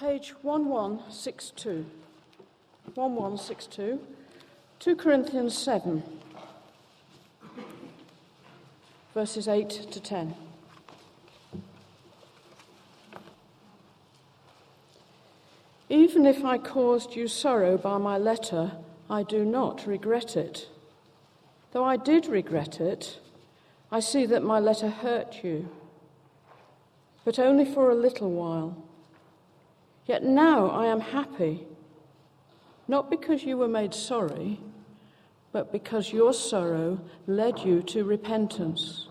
page 1162. 1162, 2 Corinthians 7, verses 8 to 10. Even if I caused you sorrow by my letter, I do not regret it. Though I did regret it, I see that my letter hurt you, but only for a little while. Yet now I am happy, not because you were made sorry, but because your sorrow led you to repentance.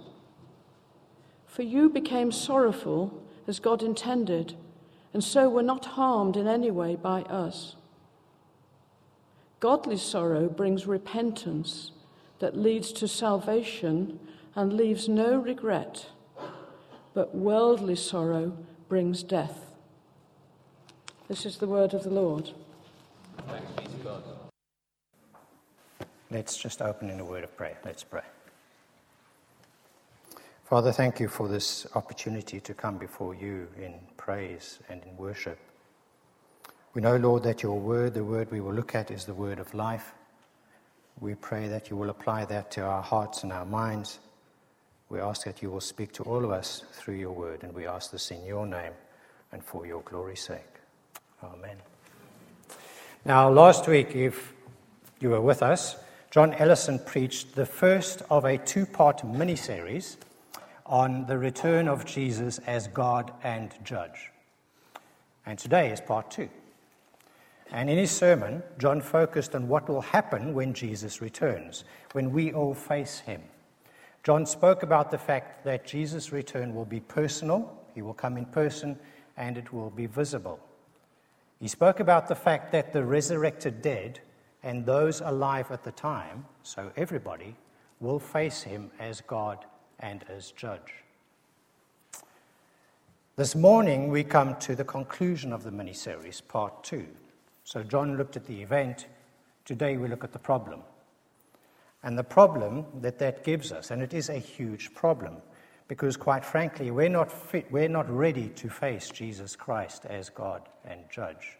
For you became sorrowful as God intended and so were not harmed in any way by us. Godly sorrow brings repentance that leads to salvation and leaves no regret, but worldly sorrow brings death. This is the word of the Lord. Thanks be to God. Let's just open in a word of prayer. Let's pray. Father, thank you for this opportunity to come before you in praise and in worship. We know, Lord, that your word, the word we will look at, is the word of life. We pray that you will apply that to our hearts and our minds. We ask that you will speak to all of us through your word, and we ask this in your name and for your glory's sake. Amen. Now, last week, if you were with us, John Ellison preached the first of a two part mini series on the return of Jesus as God and Judge. And today is part two. And in his sermon, John focused on what will happen when Jesus returns, when we all face him. John spoke about the fact that Jesus' return will be personal, he will come in person, and it will be visible. He spoke about the fact that the resurrected dead and those alive at the time, so everybody, will face him as God and as judge. This morning, we come to the conclusion of the mini series, part two. So, John looked at the event. Today, we look at the problem. And the problem that that gives us, and it is a huge problem, because quite frankly, we're not, fit, we're not ready to face Jesus Christ as God and judge.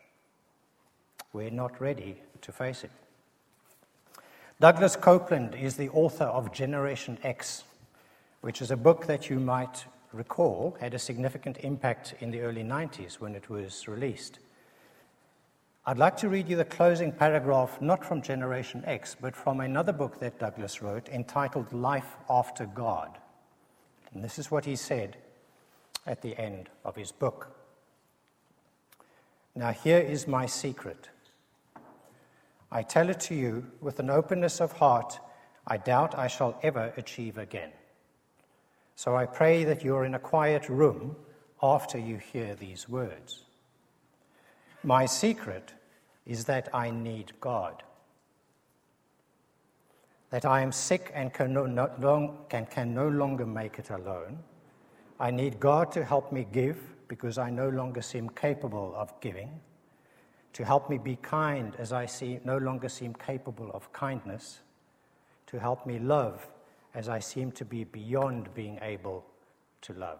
We're not ready to face it. Douglas Coupland is the author of Generation X, which is a book that you might recall had a significant impact in the early 90s when it was released. I'd like to read you the closing paragraph, not from Generation X, but from another book that Douglas wrote entitled Life After God. And this is what he said at the end of his book. Now, here is my secret. I tell it to you with an openness of heart I doubt I shall ever achieve again. So I pray that you're in a quiet room after you hear these words. My secret is that I need God. That I am sick and can no, long, can, can no longer make it alone. I need God to help me give because I no longer seem capable of giving. To help me be kind as I see, no longer seem capable of kindness. To help me love as I seem to be beyond being able to love.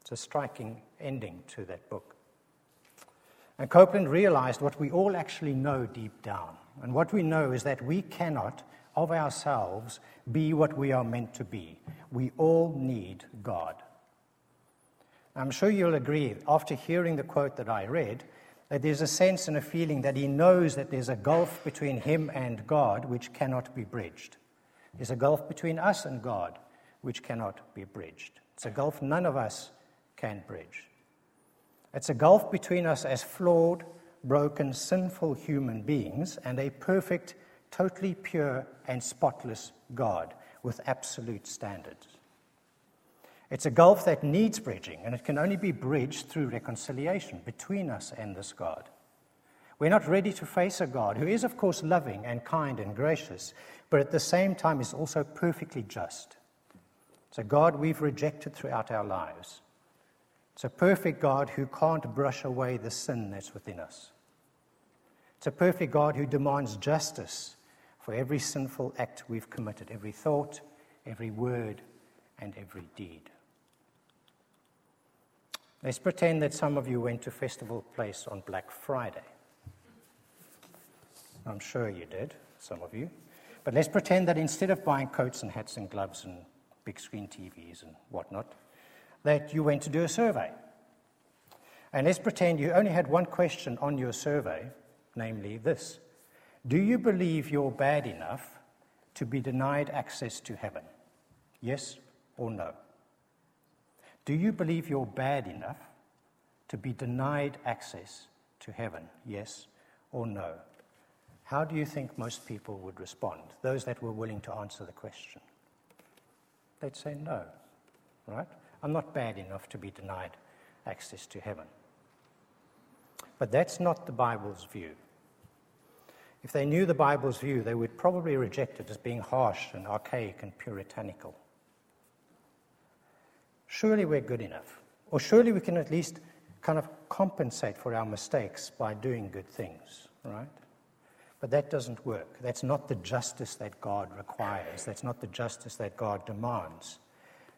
It's a striking ending to that book. And Coupland realized what we all actually know deep down. And what we know is that we cannot, of ourselves, be what we are meant to be. We all need God. I'm sure you'll agree, after hearing the quote that I read, that there's a sense and a feeling that he knows that there's a gulf between him and God which cannot be bridged. There's a gulf between us and God which cannot be bridged. It's a gulf none of us can bridge. It's a gulf between us as flawed, broken, sinful human beings and a perfect, totally pure, and spotless God with absolute standards. It's a gulf that needs bridging, and it can only be bridged through reconciliation between us and this God. We're not ready to face a God who is, of course, loving and kind and gracious, but at the same time is also perfectly just. It's a God we've rejected throughout our lives. It's a perfect God who can't brush away the sin that's within us. It's a perfect God who demands justice for every sinful act we've committed, every thought, every word, and every deed. Let's pretend that some of you went to Festival Place on Black Friday. I'm sure you did, some of you. But let's pretend that instead of buying coats and hats and gloves and big screen TVs and whatnot, that you went to do a survey. And let's pretend you only had one question on your survey, namely this Do you believe you're bad enough to be denied access to heaven? Yes or no? Do you believe you're bad enough to be denied access to heaven? Yes or no? How do you think most people would respond, those that were willing to answer the question? They'd say no, right? I'm not bad enough to be denied access to heaven. But that's not the Bible's view. If they knew the Bible's view, they would probably reject it as being harsh and archaic and puritanical. Surely we're good enough. Or surely we can at least kind of compensate for our mistakes by doing good things, right? But that doesn't work. That's not the justice that God requires. That's not the justice that God demands.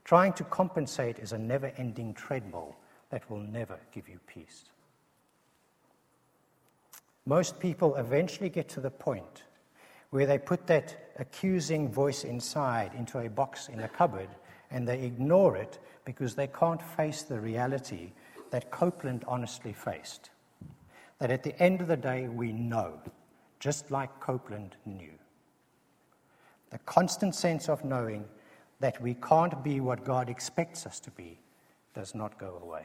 Trying to compensate is a never ending treadmill that will never give you peace. Most people eventually get to the point where they put that accusing voice inside into a box in a cupboard and they ignore it because they can't face the reality that Coupland honestly faced. That at the end of the day, we know, just like Coupland knew. The constant sense of knowing that we can't be what God expects us to be does not go away.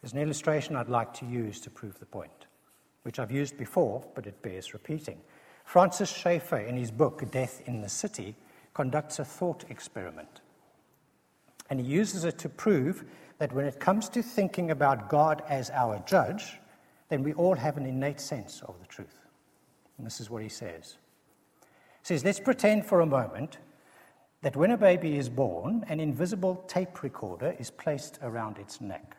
There's an illustration I'd like to use to prove the point, which I've used before, but it bears repeating. Francis Schaeffer, in his book Death in the City, conducts a thought experiment. And he uses it to prove that when it comes to thinking about God as our judge, then we all have an innate sense of the truth. And this is what he says. He says, Let's pretend for a moment that when a baby is born, an invisible tape recorder is placed around its neck.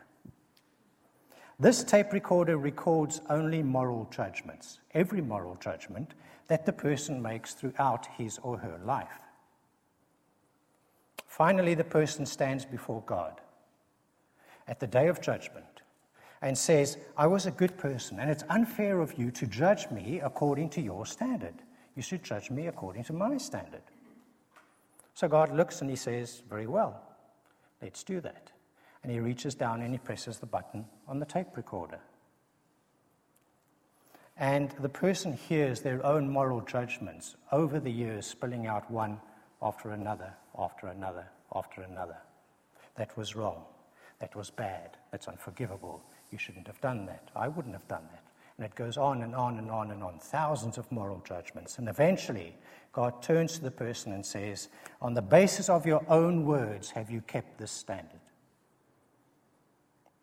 This tape recorder records only moral judgments, every moral judgment that the person makes throughout his or her life. Finally, the person stands before God at the day of judgment and says, I was a good person, and it's unfair of you to judge me according to your standard. You should judge me according to my standard. So God looks and he says, Very well, let's do that. And he reaches down and he presses the button on the tape recorder. And the person hears their own moral judgments over the years spilling out one after another, after another, after another. That was wrong. That was bad. That's unforgivable. You shouldn't have done that. I wouldn't have done that. And it goes on and on and on and on, thousands of moral judgments. And eventually, God turns to the person and says, On the basis of your own words, have you kept this standard?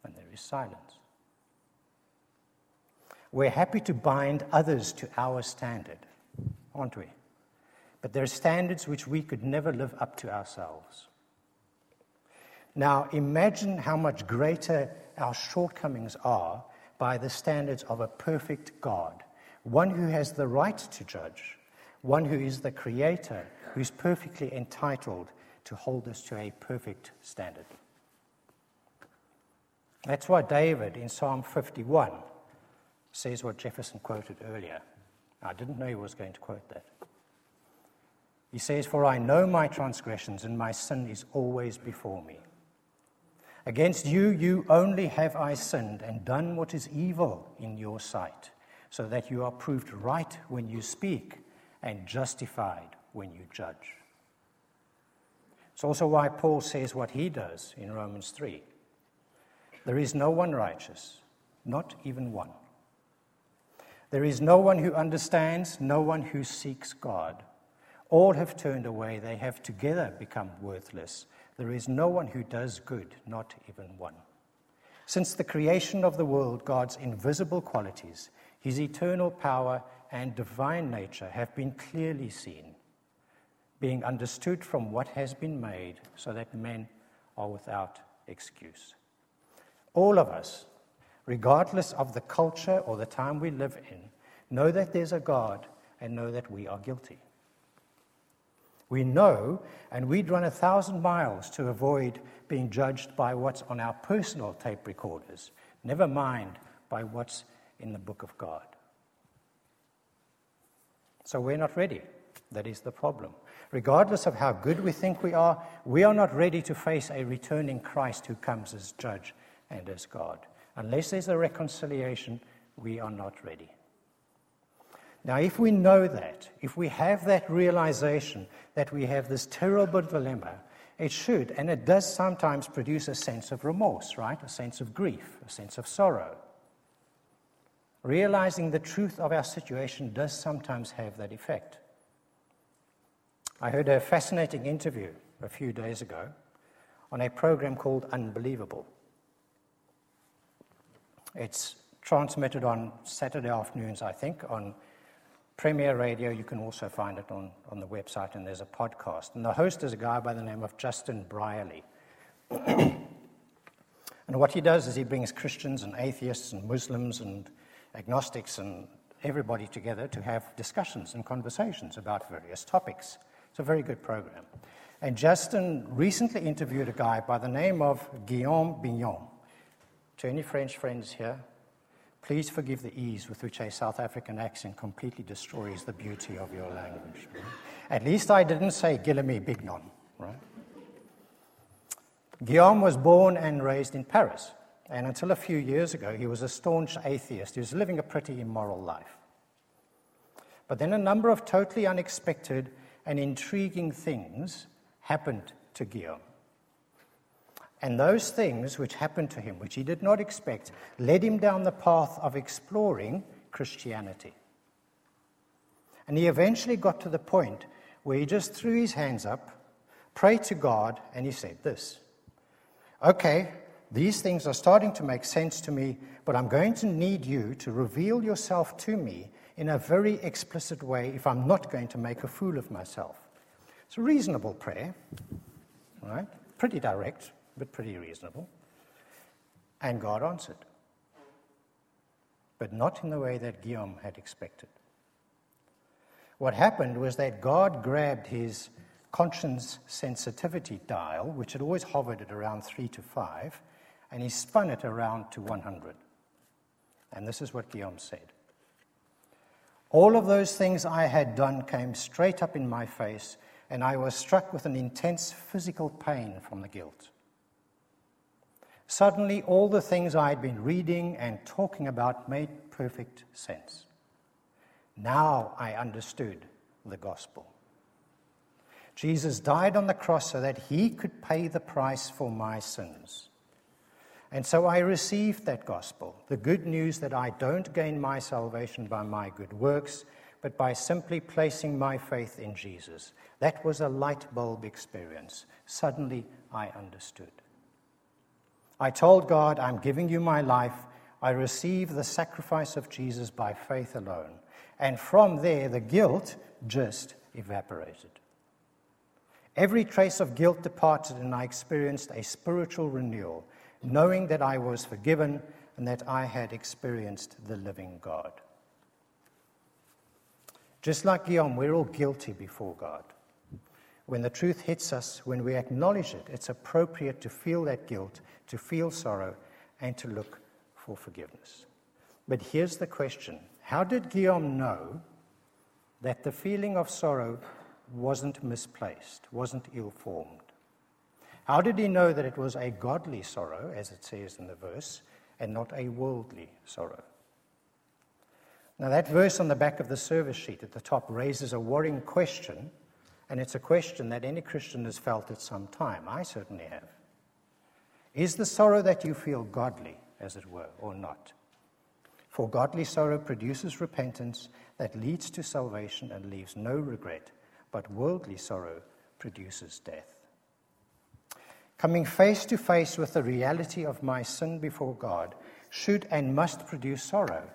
And there is silence. We're happy to bind others to our standard, aren't we? But there are standards which we could never live up to ourselves. Now, imagine how much greater our shortcomings are by the standards of a perfect God, one who has the right to judge, one who is the creator, who's perfectly entitled to hold us to a perfect standard. That's why David in Psalm 51 says what Jefferson quoted earlier. I didn't know he was going to quote that. He says, For I know my transgressions, and my sin is always before me. Against you, you only have I sinned and done what is evil in your sight, so that you are proved right when you speak and justified when you judge. It's also why Paul says what he does in Romans 3 There is no one righteous, not even one. There is no one who understands, no one who seeks God. All have turned away, they have together become worthless. There is no one who does good, not even one. Since the creation of the world, God's invisible qualities, his eternal power, and divine nature have been clearly seen, being understood from what has been made, so that men are without excuse. All of us, regardless of the culture or the time we live in, know that there's a God and know that we are guilty. We know, and we'd run a thousand miles to avoid being judged by what's on our personal tape recorders, never mind by what's in the book of God. So we're not ready. That is the problem. Regardless of how good we think we are, we are not ready to face a returning Christ who comes as judge and as God. Unless there's a reconciliation, we are not ready. Now, if we know that, if we have that realization that we have this terrible dilemma, it should, and it does sometimes produce a sense of remorse, right? A sense of grief, a sense of sorrow. Realizing the truth of our situation does sometimes have that effect. I heard a fascinating interview a few days ago on a program called Unbelievable. It's transmitted on Saturday afternoons, I think, on Premier Radio. You can also find it on, on the website, and there's a podcast. And the host is a guy by the name of Justin Brierley. and what he does is he brings Christians and atheists and Muslims and agnostics and everybody together to have discussions and conversations about various topics. It's a very good program. And Justin recently interviewed a guy by the name of Guillaume Bignon. To any French friends here, please forgive the ease with which a South African accent completely destroys the beauty of your language. Right? At least I didn't say Guillaume Bignon, right? Guillaume was born and raised in Paris. And until a few years ago, he was a staunch atheist. He was living a pretty immoral life. But then a number of totally unexpected and intriguing things happened to Guillaume. And those things which happened to him, which he did not expect, led him down the path of exploring Christianity. And he eventually got to the point where he just threw his hands up, prayed to God, and he said this Okay, these things are starting to make sense to me, but I'm going to need you to reveal yourself to me in a very explicit way if I'm not going to make a fool of myself. It's a reasonable prayer, right? Pretty direct, but pretty reasonable. And God answered. But not in the way that Guillaume had expected. What happened was that God grabbed his conscience sensitivity dial, which had always hovered at around three to five, and he spun it around to 100. And this is what Guillaume said All of those things I had done came straight up in my face, and I was struck with an intense physical pain from the guilt. Suddenly, all the things I had been reading and talking about made perfect sense. Now I understood the gospel. Jesus died on the cross so that he could pay the price for my sins. And so I received that gospel, the good news that I don't gain my salvation by my good works, but by simply placing my faith in Jesus. That was a light bulb experience. Suddenly I understood. I told God, I'm giving you my life. I receive the sacrifice of Jesus by faith alone. And from there, the guilt just evaporated. Every trace of guilt departed, and I experienced a spiritual renewal knowing that I was forgiven and that I had experienced the living God. Just like Guillaume, we're all guilty before God. When the truth hits us, when we acknowledge it, it's appropriate to feel that guilt, to feel sorrow, and to look for forgiveness. But here's the question How did Guillaume know that the feeling of sorrow wasn't misplaced, wasn't ill formed? How did he know that it was a godly sorrow, as it says in the verse, and not a worldly sorrow? Now, that verse on the back of the service sheet at the top raises a worrying question, and it's a question that any Christian has felt at some time. I certainly have. Is the sorrow that you feel godly, as it were, or not? For godly sorrow produces repentance that leads to salvation and leaves no regret, but worldly sorrow produces death. Coming face to face with the reality of my sin before God should and must produce sorrow,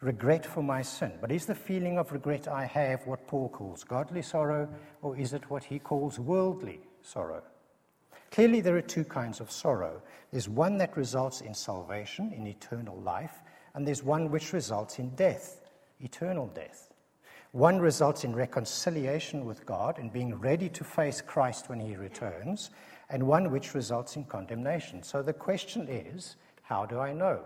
regret for my sin. But is the feeling of regret I have what Paul calls godly sorrow, or is it what he calls worldly sorrow? Clearly, there are two kinds of sorrow. There's one that results in salvation, in eternal life, and there's one which results in death, eternal death. One results in reconciliation with God and being ready to face Christ when he returns, and one which results in condemnation. So the question is how do I know?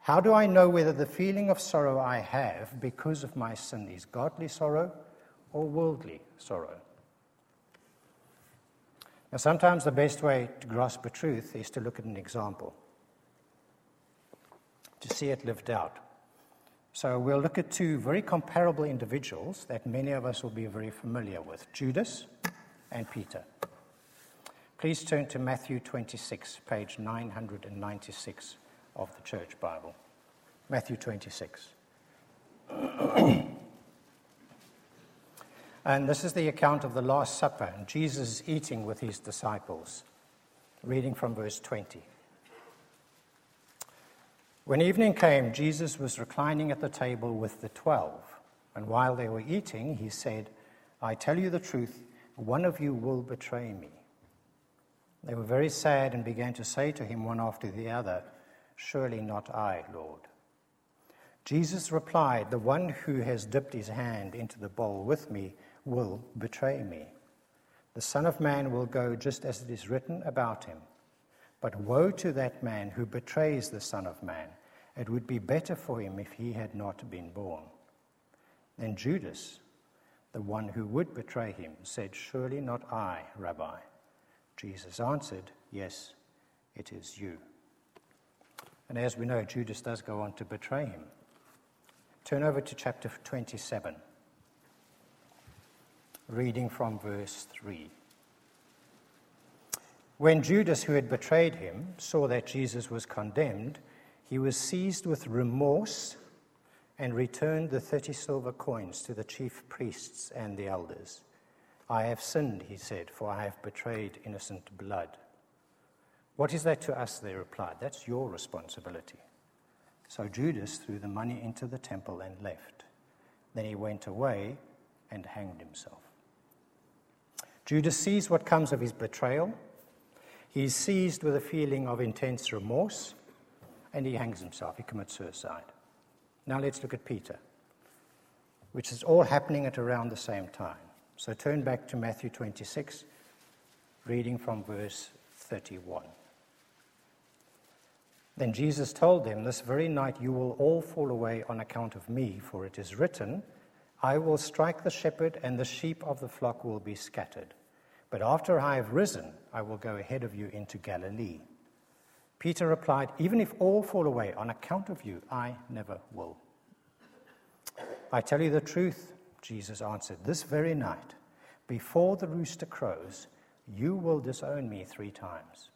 How do I know whether the feeling of sorrow I have because of my sin is godly sorrow or worldly sorrow? Now, sometimes the best way to grasp a truth is to look at an example, to see it lived out. So, we'll look at two very comparable individuals that many of us will be very familiar with Judas and Peter. Please turn to Matthew 26, page 996 of the Church Bible. Matthew 26. and this is the account of the Last Supper and Jesus eating with his disciples. Reading from verse 20. When evening came, Jesus was reclining at the table with the twelve. And while they were eating, he said, I tell you the truth, one of you will betray me. They were very sad and began to say to him one after the other, Surely not I, Lord. Jesus replied, The one who has dipped his hand into the bowl with me will betray me. The Son of Man will go just as it is written about him. But woe to that man who betrays the Son of Man. It would be better for him if he had not been born. Then Judas, the one who would betray him, said, Surely not I, Rabbi. Jesus answered, Yes, it is you. And as we know, Judas does go on to betray him. Turn over to chapter 27, reading from verse 3. When Judas, who had betrayed him, saw that Jesus was condemned, he was seized with remorse and returned the 30 silver coins to the chief priests and the elders. I have sinned, he said, for I have betrayed innocent blood. What is that to us? They replied. That's your responsibility. So Judas threw the money into the temple and left. Then he went away and hanged himself. Judas sees what comes of his betrayal. He is seized with a feeling of intense remorse and he hangs himself. He commits suicide. Now let's look at Peter, which is all happening at around the same time. So turn back to Matthew 26, reading from verse 31. Then Jesus told them, This very night you will all fall away on account of me, for it is written, I will strike the shepherd, and the sheep of the flock will be scattered. But after I have risen, I will go ahead of you into Galilee. Peter replied, Even if all fall away on account of you, I never will. I tell you the truth, Jesus answered, This very night, before the rooster crows, you will disown me three times.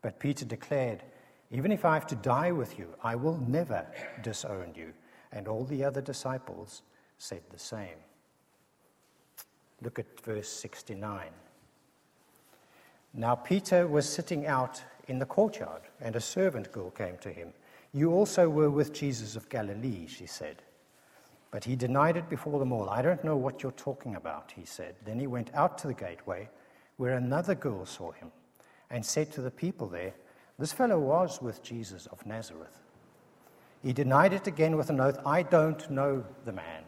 But Peter declared, Even if I have to die with you, I will never disown you. And all the other disciples said the same. Look at verse 69. Now Peter was sitting out in the courtyard, and a servant girl came to him. You also were with Jesus of Galilee, she said. But he denied it before them all. I don't know what you're talking about, he said. Then he went out to the gateway, where another girl saw him, and said to the people there, This fellow was with Jesus of Nazareth. He denied it again with an oath, I don't know the man.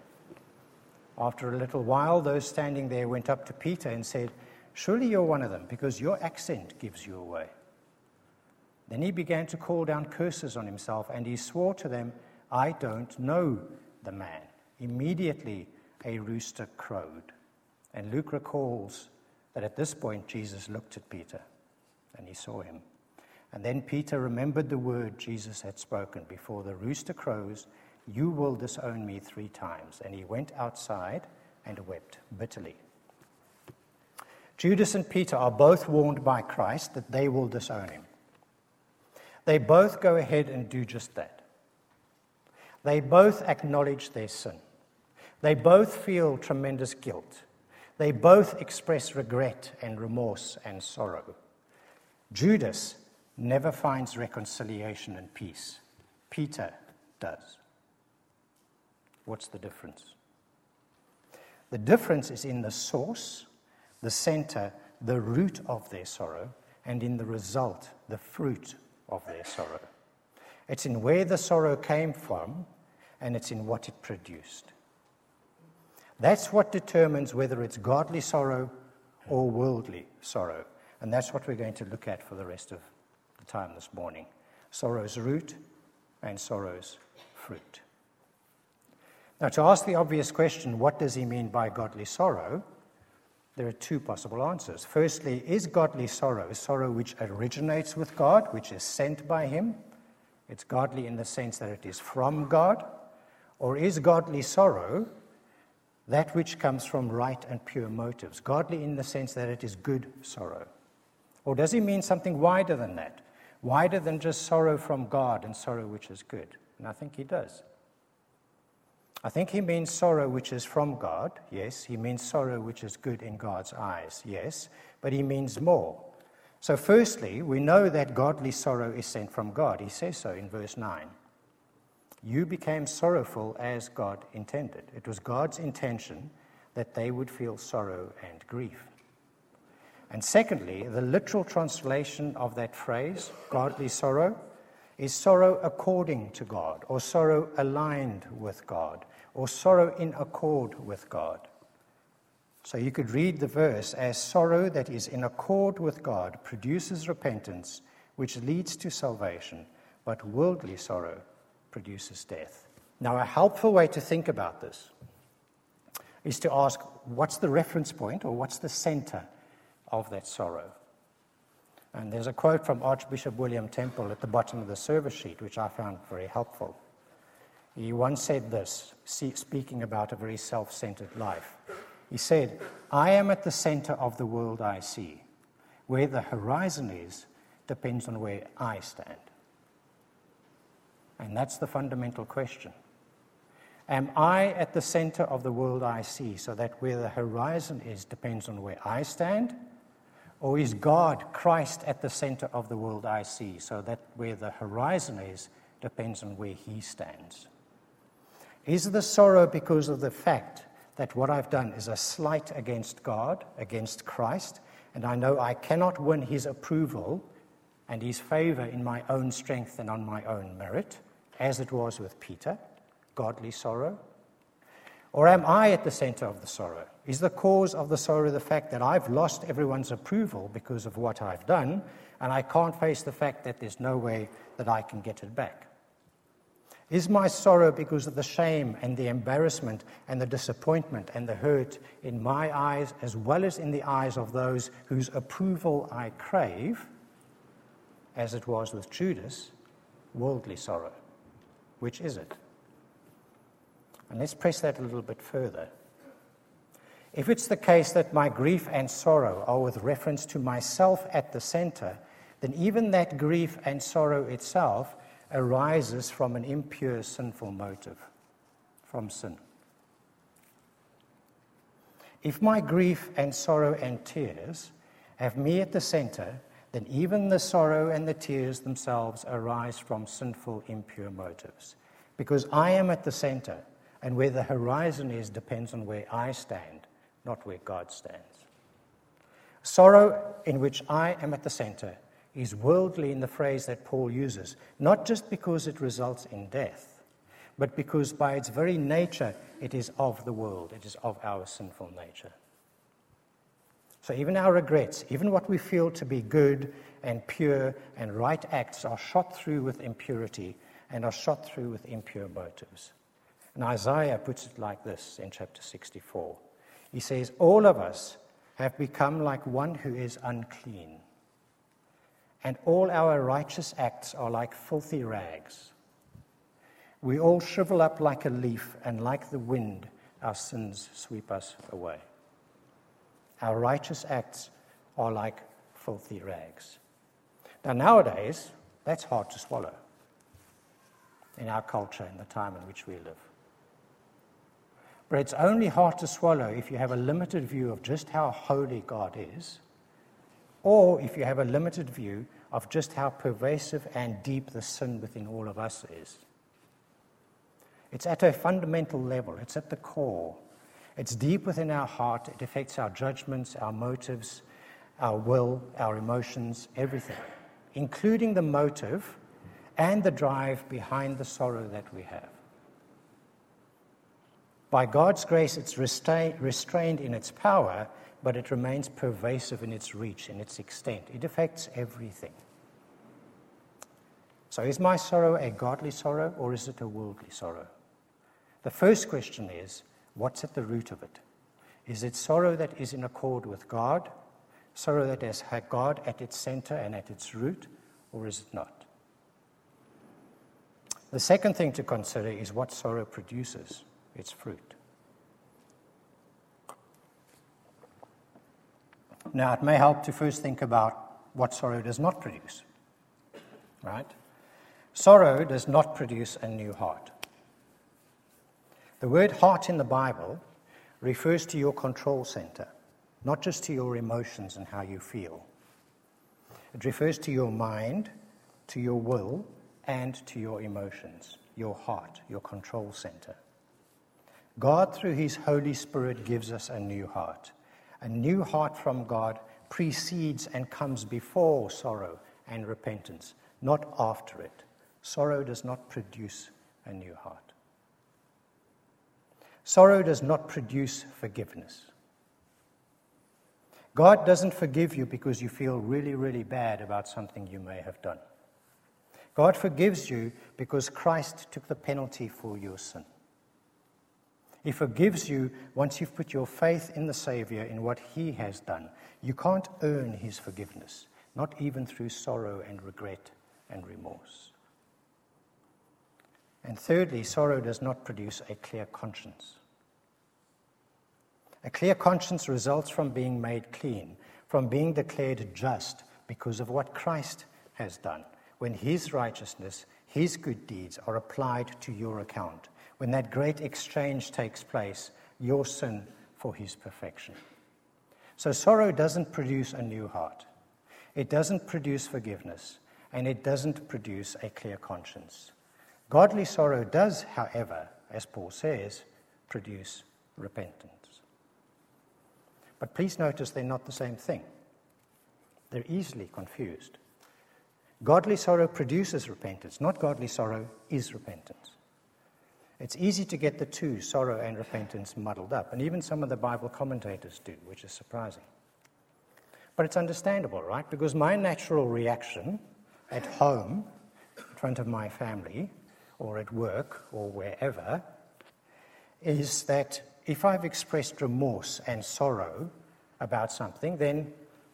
After a little while, those standing there went up to Peter and said, Surely you're one of them, because your accent gives you away. Then he began to call down curses on himself, and he swore to them, I don't know the man. Immediately a rooster crowed. And Luke recalls that at this point Jesus looked at Peter and he saw him. And then Peter remembered the word Jesus had spoken before the rooster crows, You will disown me three times. And he went outside and wept bitterly. Judas and Peter are both warned by Christ that they will disown him. They both go ahead and do just that. They both acknowledge their sin. They both feel tremendous guilt. They both express regret and remorse and sorrow. Judas never finds reconciliation and peace. Peter does. What's the difference? The difference is in the source, the center, the root of their sorrow, and in the result, the fruit of their sorrow. It's in where the sorrow came from and it's in what it produced. That's what determines whether it's godly sorrow or worldly sorrow. And that's what we're going to look at for the rest of the time this morning sorrow's root and sorrow's fruit. Now, to ask the obvious question, what does he mean by godly sorrow? There are two possible answers. Firstly, is godly sorrow sorrow which originates with God, which is sent by him? It's godly in the sense that it is from God. Or is godly sorrow that which comes from right and pure motives? Godly in the sense that it is good sorrow. Or does he mean something wider than that? Wider than just sorrow from God and sorrow which is good? And I think he does. I think he means sorrow which is from God, yes. He means sorrow which is good in God's eyes, yes. But he means more. So, firstly, we know that godly sorrow is sent from God. He says so in verse 9. You became sorrowful as God intended. It was God's intention that they would feel sorrow and grief. And secondly, the literal translation of that phrase, godly sorrow, is sorrow according to God, or sorrow aligned with God, or sorrow in accord with God. So you could read the verse as sorrow that is in accord with God produces repentance, which leads to salvation, but worldly sorrow produces death. Now, a helpful way to think about this is to ask what's the reference point or what's the center of that sorrow? And there's a quote from Archbishop William Temple at the bottom of the service sheet, which I found very helpful. He once said this, speaking about a very self centered life. He said, I am at the center of the world I see. Where the horizon is depends on where I stand. And that's the fundamental question. Am I at the center of the world I see so that where the horizon is depends on where I stand? Or is God, Christ, at the center of the world I see so that where the horizon is depends on where he stands? Is the sorrow because of the fact that what I've done is a slight against God, against Christ, and I know I cannot win his approval and his favor in my own strength and on my own merit, as it was with Peter, godly sorrow? Or am I at the center of the sorrow? Is the cause of the sorrow the fact that I've lost everyone's approval because of what I've done, and I can't face the fact that there's no way that I can get it back? Is my sorrow because of the shame and the embarrassment and the disappointment and the hurt in my eyes as well as in the eyes of those whose approval I crave, as it was with Judas, worldly sorrow? Which is it? And let's press that a little bit further. If it's the case that my grief and sorrow are with reference to myself at the center, then even that grief and sorrow itself arises from an impure, sinful motive, from sin. If my grief and sorrow and tears have me at the center, then even the sorrow and the tears themselves arise from sinful, impure motives. Because I am at the center, and where the horizon is depends on where I stand, not where God stands. Sorrow in which I am at the center is worldly in the phrase that Paul uses, not just because it results in death, but because by its very nature it is of the world, it is of our sinful nature. So even our regrets, even what we feel to be good and pure and right acts, are shot through with impurity and are shot through with impure motives. And Isaiah puts it like this in chapter 64. He says, All of us have become like one who is unclean and all our righteous acts are like filthy rags. We all shrivel up like a leaf, and like the wind, our sins sweep us away. Our righteous acts are like filthy rags. Now, nowadays, that's hard to swallow in our culture in the time in which we live. But it's only hard to swallow if you have a limited view of just how holy God is or if you have a limited view of just how pervasive and deep the sin within all of us is. It's at a fundamental level, it's at the core. It's deep within our heart, it affects our judgments, our motives, our will, our emotions, everything, including the motive and the drive behind the sorrow that we have. By God's grace, it's restrained in its power, but it remains pervasive in its reach, in its extent. It affects everything. So, is my sorrow a godly sorrow or is it a worldly sorrow? The first question is what's at the root of it? Is it sorrow that is in accord with God, sorrow that has God at its center and at its root, or is it not? The second thing to consider is what sorrow produces its fruit. Now, it may help to first think about what sorrow does not produce, right? Sorrow does not produce a new heart. The word heart in the Bible refers to your control center, not just to your emotions and how you feel. It refers to your mind, to your will, and to your emotions, your heart, your control center. God, through His Holy Spirit, gives us a new heart. A new heart from God precedes and comes before sorrow and repentance, not after it. Sorrow does not produce a new heart. Sorrow does not produce forgiveness. God doesn't forgive you because you feel really, really bad about something you may have done. God forgives you because Christ took the penalty for your sin. He forgives you once you've put your faith in the Savior, in what He has done. You can't earn His forgiveness, not even through sorrow and regret and remorse. And thirdly, sorrow does not produce a clear conscience. A clear conscience results from being made clean, from being declared just because of what Christ has done, when his righteousness, his good deeds are applied to your account, when that great exchange takes place, your sin for his perfection. So sorrow doesn't produce a new heart, it doesn't produce forgiveness, and it doesn't produce a clear conscience. Godly sorrow does, however, as Paul says, produce repentance. But please notice they're not the same thing. They're easily confused. Godly sorrow produces repentance, not godly sorrow is repentance. It's easy to get the two, sorrow and repentance, muddled up, and even some of the Bible commentators do, which is surprising. But it's understandable, right? Because my natural reaction at home, in front of my family, or at work or wherever is that if I've expressed remorse and sorrow about something, then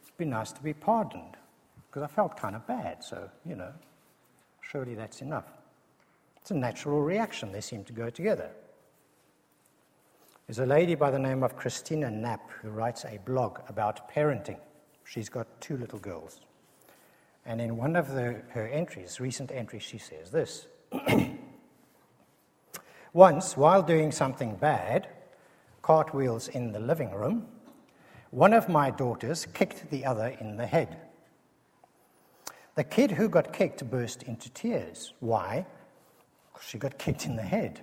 it'd be nice to be pardoned because I felt kind of bad. So, you know, surely that's enough. It's a natural reaction, they seem to go together. There's a lady by the name of Christina Knapp who writes a blog about parenting. She's got two little girls. And in one of the, her entries, recent entries, she says this Once, while doing something bad, cartwheels in the living room, one of my daughters kicked the other in the head. The kid who got kicked burst into tears. Why? She got kicked in the head.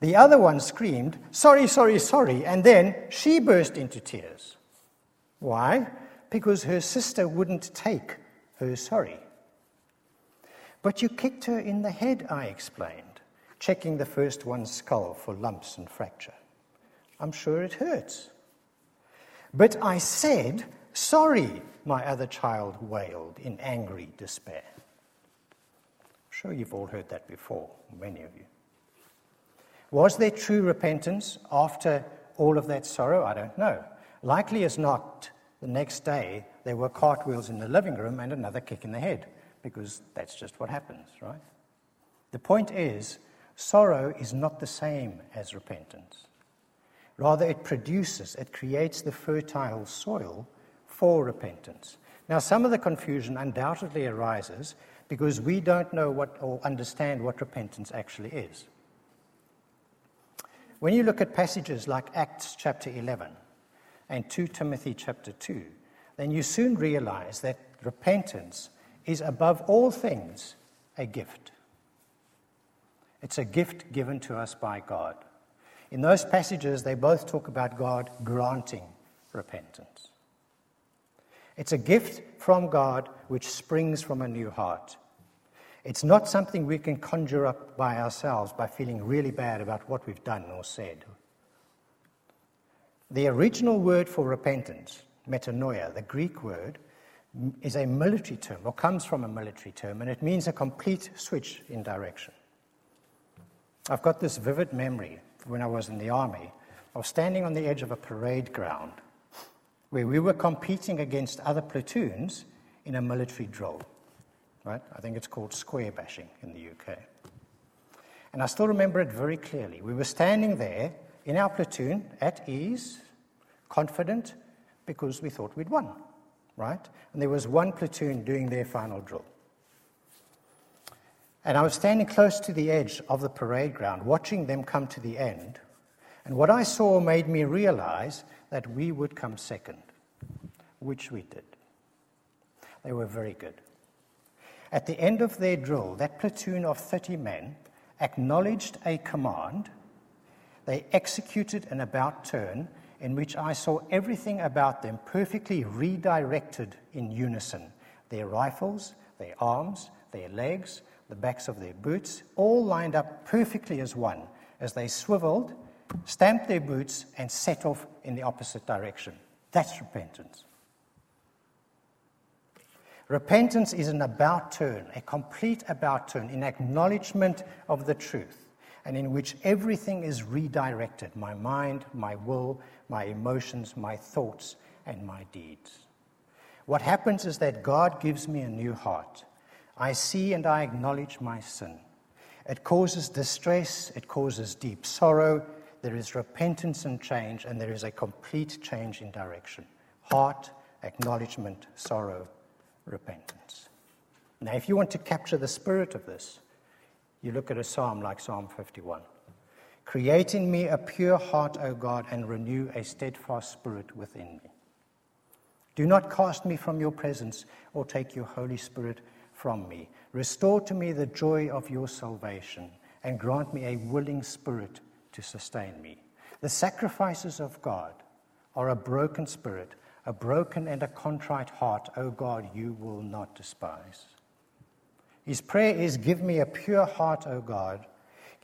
The other one screamed, Sorry, sorry, sorry, and then she burst into tears. Why? Because her sister wouldn't take her sorry. But you kicked her in the head, I explained, checking the first one's skull for lumps and fracture. I'm sure it hurts. But I said, Sorry, my other child wailed in angry despair. I'm sure you've all heard that before, many of you. Was there true repentance after all of that sorrow? I don't know. Likely as not, the next day there were cartwheels in the living room and another kick in the head because that's just what happens, right? The point is, sorrow is not the same as repentance. Rather, it produces, it creates the fertile soil for repentance. Now, some of the confusion undoubtedly arises because we don't know what or understand what repentance actually is. When you look at passages like Acts chapter 11 and 2 Timothy chapter 2, then you soon realize that repentance is above all things a gift. It's a gift given to us by God. In those passages, they both talk about God granting repentance. It's a gift from God which springs from a new heart. It's not something we can conjure up by ourselves by feeling really bad about what we've done or said. The original word for repentance, metanoia, the Greek word, is a military term or comes from a military term, and it means a complete switch in direction. I've got this vivid memory when I was in the army of standing on the edge of a parade ground where we were competing against other platoons in a military drill. Right? I think it's called square bashing in the UK. And I still remember it very clearly. We were standing there in our platoon at ease, confident, because we thought we'd won right? And there was one platoon doing their final drill. And I was standing close to the edge of the parade ground, watching them come to the end. And what I saw made me realize that we would come second, which we did. They were very good. At the end of their drill, that platoon of 30 men acknowledged a command. They executed an about turn in which I saw everything about them perfectly redirected in unison their rifles, their arms, their legs, the backs of their boots, all lined up perfectly as one as they swiveled, stamped their boots, and set off in the opposite direction. That's repentance. Repentance is an about turn, a complete about turn in acknowledgement of the truth and in which everything is redirected my mind, my will, my emotions, my thoughts, and my deeds. What happens is that God gives me a new heart. I see and I acknowledge my sin. It causes distress, it causes deep sorrow. There is repentance and change, and there is a complete change in direction. Heart, acknowledgement, sorrow, repentance. Now, if you want to capture the spirit of this, you look at a psalm like Psalm 51. Create in me a pure heart, O God, and renew a steadfast spirit within me. Do not cast me from your presence or take your Holy Spirit from me. Restore to me the joy of your salvation and grant me a willing spirit to sustain me. The sacrifices of God are a broken spirit, a broken and a contrite heart, O God, you will not despise. His prayer is Give me a pure heart, O God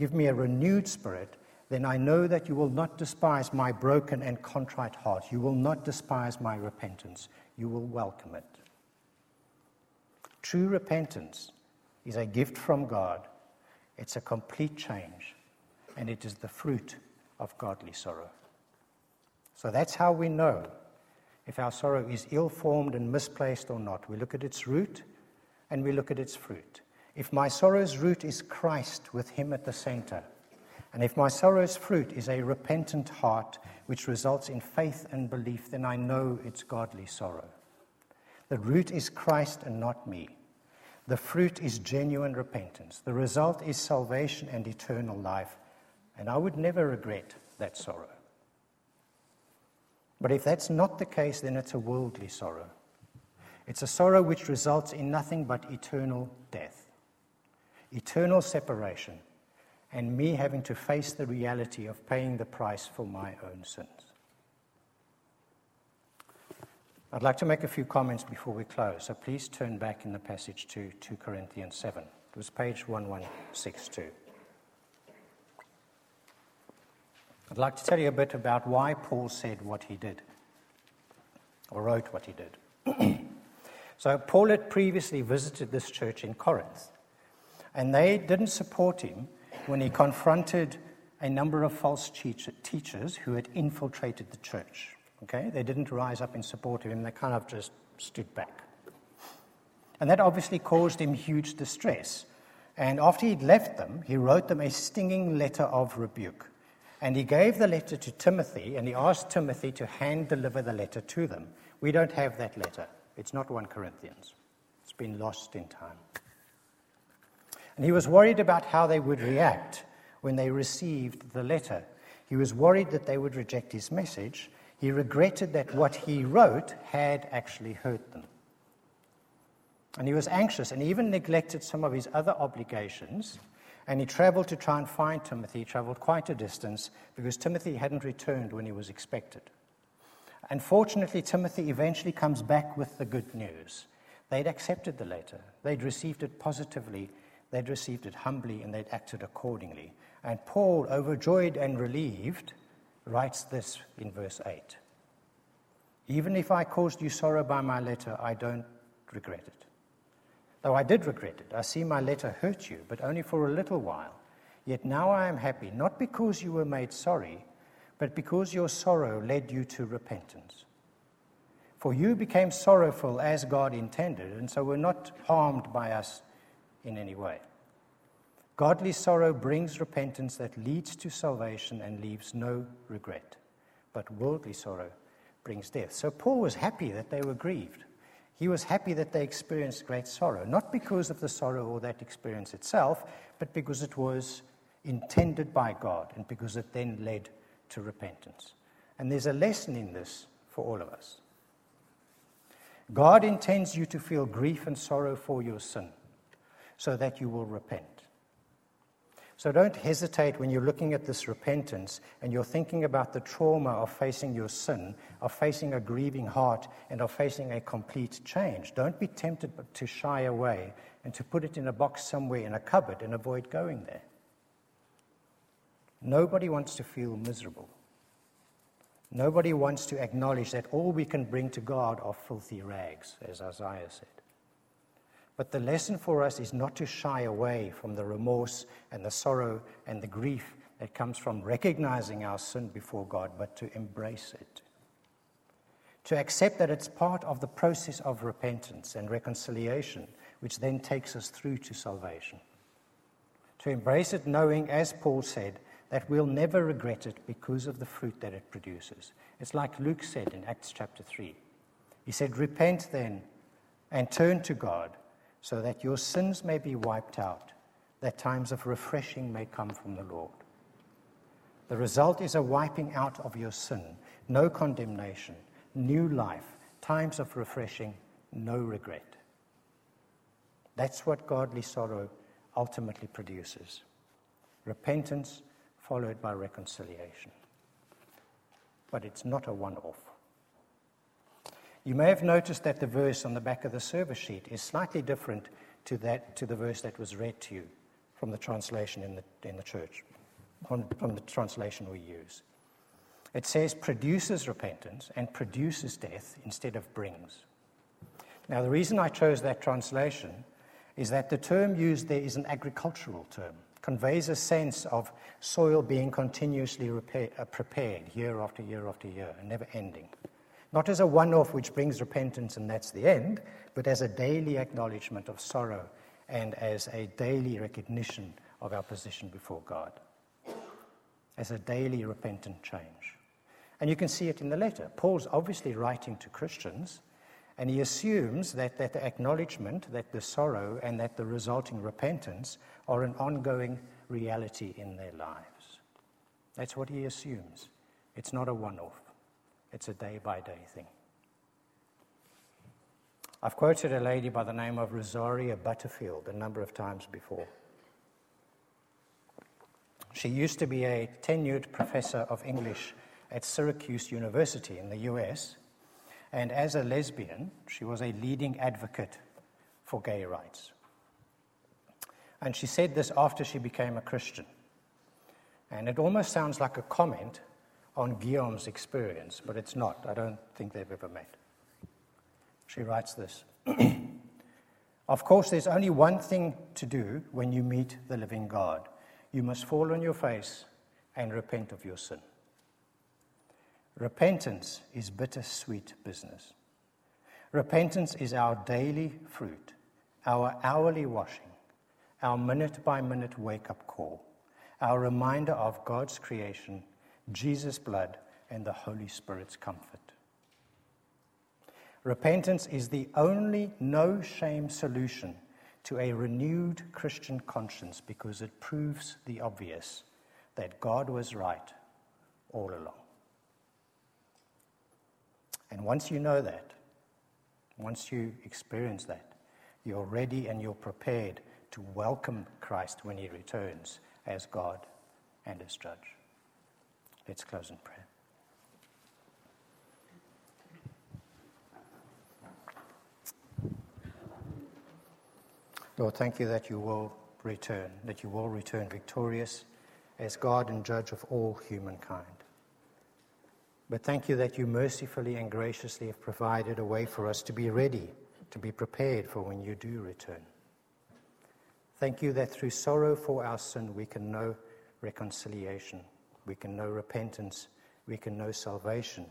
Give me a renewed spirit, then I know that you will not despise my broken and contrite heart. You will not despise my repentance. You will welcome it. True repentance is a gift from God, it's a complete change, and it is the fruit of godly sorrow. So that's how we know if our sorrow is ill formed and misplaced or not. We look at its root and we look at its fruit. If my sorrow's root is Christ with Him at the center, and if my sorrow's fruit is a repentant heart which results in faith and belief, then I know it's godly sorrow. The root is Christ and not me. The fruit is genuine repentance. The result is salvation and eternal life. And I would never regret that sorrow. But if that's not the case, then it's a worldly sorrow. It's a sorrow which results in nothing but eternal death eternal separation, and me having to face the reality of paying the price for my own sins. I'd like to make a few comments before we close, so please turn back in the passage to 2 Corinthians 7. It was page 1162. I'd like to tell you a bit about why Paul said what he did, or wrote what he did. so, Paul had previously visited this church in Corinth. And they didn't support him when he confronted a number of false teachers who had infiltrated the church. Okay? They didn't rise up in support of him, they kind of just stood back. And that obviously caused him huge distress. And after he'd left them, he wrote them a stinging letter of rebuke. And he gave the letter to Timothy, and he asked Timothy to hand deliver the letter to them. We don't have that letter. It's not 1 Corinthians, it's been lost in time. And he was worried about how they would react when they received the letter. He was worried that they would reject his message. He regretted that what he wrote had actually hurt them. And he was anxious and even neglected some of his other obligations. And he traveled to try and find Timothy. He traveled quite a distance because Timothy hadn't returned when he was expected. Unfortunately, Timothy eventually comes back with the good news. They'd accepted the letter, they'd received it positively, they'd received it humbly and they'd acted accordingly. And Paul, overjoyed and relieved, writes this in verse 8 Even if I caused you sorrow by my letter, I don't regret it. Though I did regret it, I see my letter hurt you, but only for a little while. Yet now I am happy, not because you were made sorry, but because your sorrow led you to repentance. For you became sorrowful as God intended, and so were not harmed by us in any way. Godly sorrow brings repentance that leads to salvation and leaves no regret, but worldly sorrow brings death. So Paul was happy that they were grieved. He was happy that they experienced great sorrow, not because of the sorrow or that experience itself, but because it was intended by God and because it then led to repentance. And there's a lesson in this for all of us. God intends you to feel grief and sorrow for your sin so that you will repent. So don't hesitate when you're looking at this repentance and you're thinking about the trauma of facing your sin, of facing a grieving heart, and of facing a complete change. Don't be tempted to shy away and to put it in a box somewhere in a cupboard and avoid going there. Nobody wants to feel miserable. Nobody wants to acknowledge that all we can bring to God are filthy rags, as Isaiah said. But the lesson for us is not to shy away from the remorse and the sorrow and the grief that comes from recognizing our sin before God, but to embrace it. To accept that it's part of the process of repentance and reconciliation, which then takes us through to salvation. To embrace it knowing, as Paul said, that we'll never regret it because of the fruit that it produces. It's like Luke said in Acts chapter 3. He said, Repent then and turn to God so that your sins may be wiped out, that times of refreshing may come from the Lord. The result is a wiping out of your sin, no condemnation, new life, times of refreshing, no regret. That's what godly sorrow ultimately produces repentance followed by reconciliation. But it's not a one off. You may have noticed that the verse on the back of the service sheet is slightly different to, that, to the verse that was read to you from the translation in the, in the church, from, from the translation we use. It says produces repentance and produces death instead of brings. Now, the reason I chose that translation is that the term used there is an agricultural term, conveys a sense of soil being continuously repair, uh, prepared year after year after year never ending. Not as a one off which brings repentance and that's the end, but as a daily acknowledgement of sorrow and as a daily recognition of our position before God. As a daily repentant change. And you can see it in the letter. Paul's obviously writing to Christians, and he assumes that, that the acknowledgement, that the sorrow, and that the resulting repentance are an ongoing reality in their lives. That's what he assumes. It's not a one off. It's a day by day thing. I've quoted a lady by the name of Rosaria Butterfield a number of times before. She used to be a tenured professor of English at Syracuse University in the US, and as a lesbian, she was a leading advocate for gay rights. And she said this after she became a Christian. And it almost sounds like a comment on Guillaume's experience, but it's not. I don't think they've ever met. She writes this Of course, there's only one thing to do when you meet the living God you must fall on your face and repent of your sin. Repentance is bittersweet business. Repentance is our daily fruit, our hourly washing, our minute by minute wake up call, our reminder of God's creation Jesus' blood, and the Holy Spirit's comfort. Repentance is the only no shame solution to a renewed Christian conscience because it proves the obvious that God was right all along. And once you know that, once you experience that, you're ready and you're prepared to welcome Christ when he returns as God and as judge. Let's close in prayer. Lord, thank you that you will return, that you will return victorious as God and judge of all humankind. But thank you that you mercifully and graciously have provided a way for us to be ready, to be prepared for when you do return. Thank you that through sorrow for our sin we can know reconciliation, we can know repentance, we can know salvation,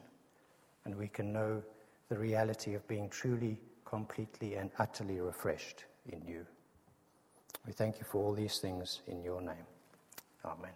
and we can know the reality of being truly, completely, and utterly refreshed in you. We thank you for all these things in your name. Amen.